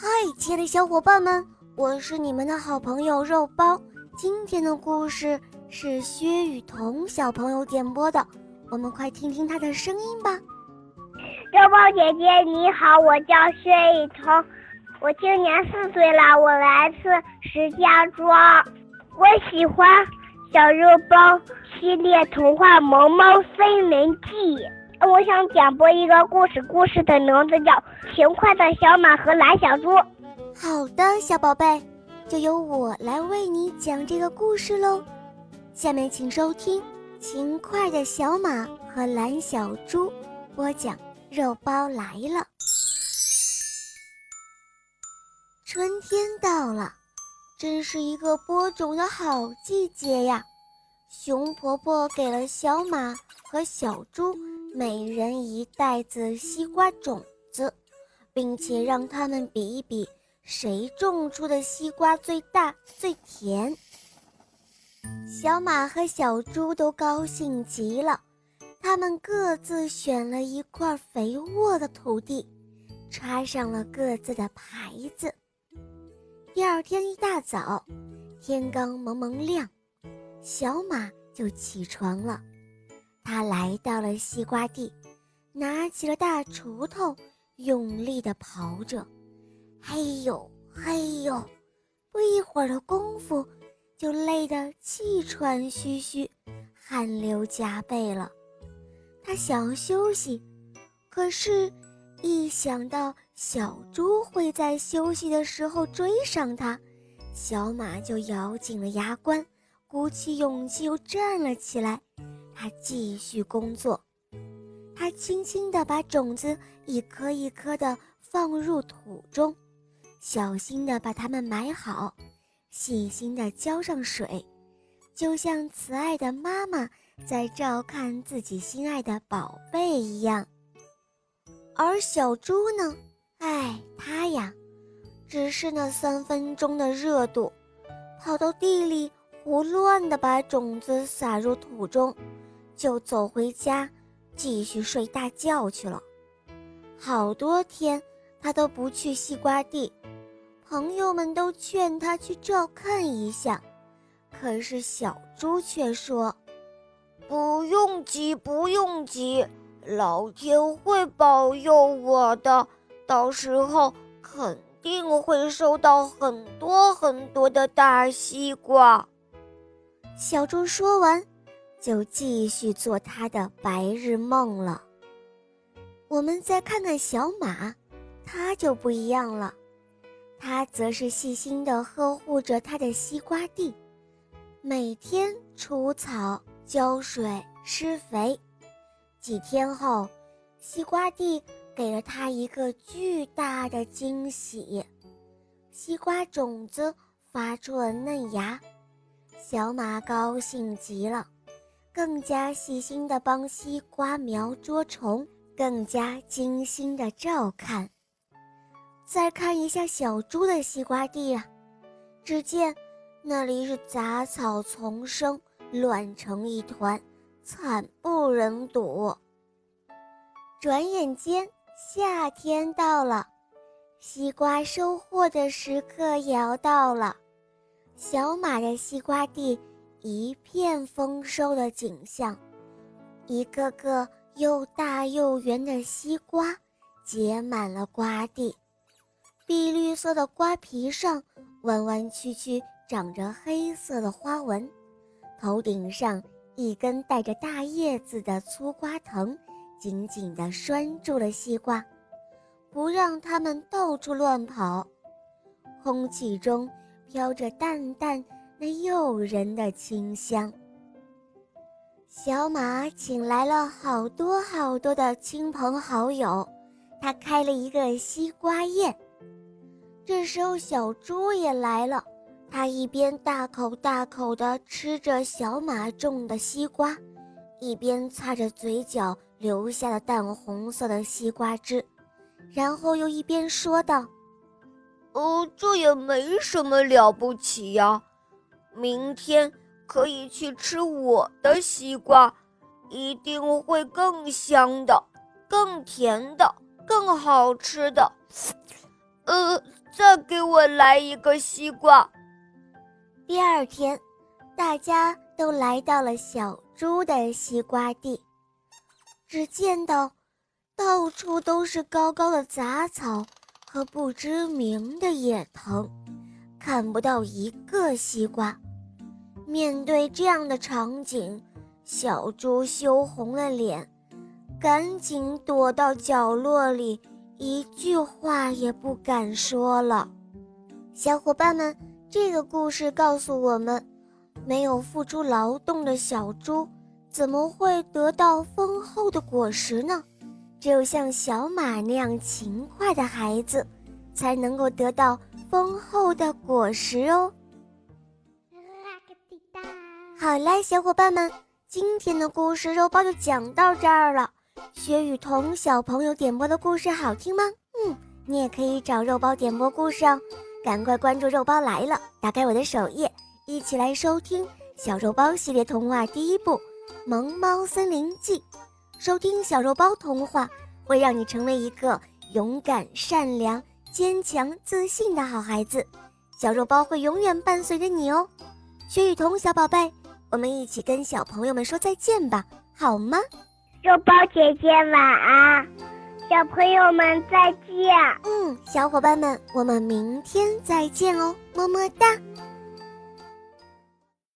嗨，亲爱的小伙伴们，我是你们的好朋友肉包。今天的故事是薛雨桐小朋友点播的，我们快听听他的声音吧。肉包姐姐你好，我叫薛雨桐，我今年四岁了，我来自石家庄，我喜欢小肉包系列童话《萌猫飞人记》。我想点播一个故事，故事的名字叫《勤快的小马和蓝小猪》。好的，小宝贝，就由我来为你讲这个故事喽。下面请收听《勤快的小马和蓝小猪》，播讲肉包来了。春天到了，真是一个播种的好季节呀！熊婆婆给了小马和小猪。每人一袋子西瓜种子，并且让他们比一比，谁种出的西瓜最大最甜。小马和小猪都高兴极了，他们各自选了一块肥沃的土地，插上了各自的牌子。第二天一大早，天刚蒙蒙亮，小马就起床了。他来到了西瓜地，拿起了大锄头，用力地刨着。嘿呦嘿呦，不一会儿的功夫，就累得气喘吁吁，汗流浃背了。他想要休息，可是，一想到小猪会在休息的时候追上他，小马就咬紧了牙关，鼓起勇气又站了起来。他继续工作，他轻轻地把种子一颗一颗地放入土中，小心地把它们埋好，细心地浇上水，就像慈爱的妈妈在照看自己心爱的宝贝一样。而小猪呢？哎，它呀，只是那三分钟的热度，跑到地里胡乱地把种子撒入土中。就走回家，继续睡大觉去了。好多天，他都不去西瓜地。朋友们都劝他去照看一下，可是小猪却说：“不用急，不用急，老天会保佑我的。到时候肯定会收到很多很多的大西瓜。”小猪说完。就继续做他的白日梦了。我们再看看小马，它就不一样了，它则是细心地呵护着它的西瓜地，每天除草、浇水、施肥。几天后，西瓜地给了它一个巨大的惊喜，西瓜种子发出了嫩芽，小马高兴极了。更加细心地帮西瓜苗捉虫，更加精心地照看。再看一下小猪的西瓜地啊，只见那里是杂草丛生，乱成一团，惨不忍睹。转眼间，夏天到了，西瓜收获的时刻也要到了。小马的西瓜地。一片丰收的景象，一个个又大又圆的西瓜结满了瓜地，碧绿色的瓜皮上弯弯曲曲长着黑色的花纹，头顶上一根带着大叶子的粗瓜藤紧紧地拴住了西瓜，不让它们到处乱跑。空气中飘着淡淡。那诱人的清香。小马请来了好多好多的亲朋好友，他开了一个西瓜宴。这时候，小猪也来了，他一边大口大口地吃着小马种的西瓜，一边擦着嘴角留下的淡红色的西瓜汁，然后又一边说道：“哦，这也没什么了不起呀。”明天可以去吃我的西瓜，一定会更香的、更甜的、更好吃的。呃，再给我来一个西瓜。第二天，大家都来到了小猪的西瓜地，只见到到处都是高高的杂草和不知名的野藤，看不到一个西瓜。面对这样的场景，小猪羞红了脸，赶紧躲到角落里，一句话也不敢说了。小伙伴们，这个故事告诉我们，没有付出劳动的小猪，怎么会得到丰厚的果实呢？只有像小马那样勤快的孩子，才能够得到丰厚的果实哦。好啦，小伙伴们，今天的故事肉包就讲到这儿了。薛雨桐小朋友点播的故事好听吗？嗯，你也可以找肉包点播故事哦。赶快关注肉包来了，打开我的首页，一起来收听小肉包系列童话第一部《萌猫森林记》。收听小肉包童话，会让你成为一个勇敢、善良、坚强、自信的好孩子。小肉包会永远伴随着你哦。薛雨桐小宝贝。我们一起跟小朋友们说再见吧，好吗？肉包姐姐晚安，小朋友们再见。嗯，小伙伴们，我们明天再见哦，么么哒。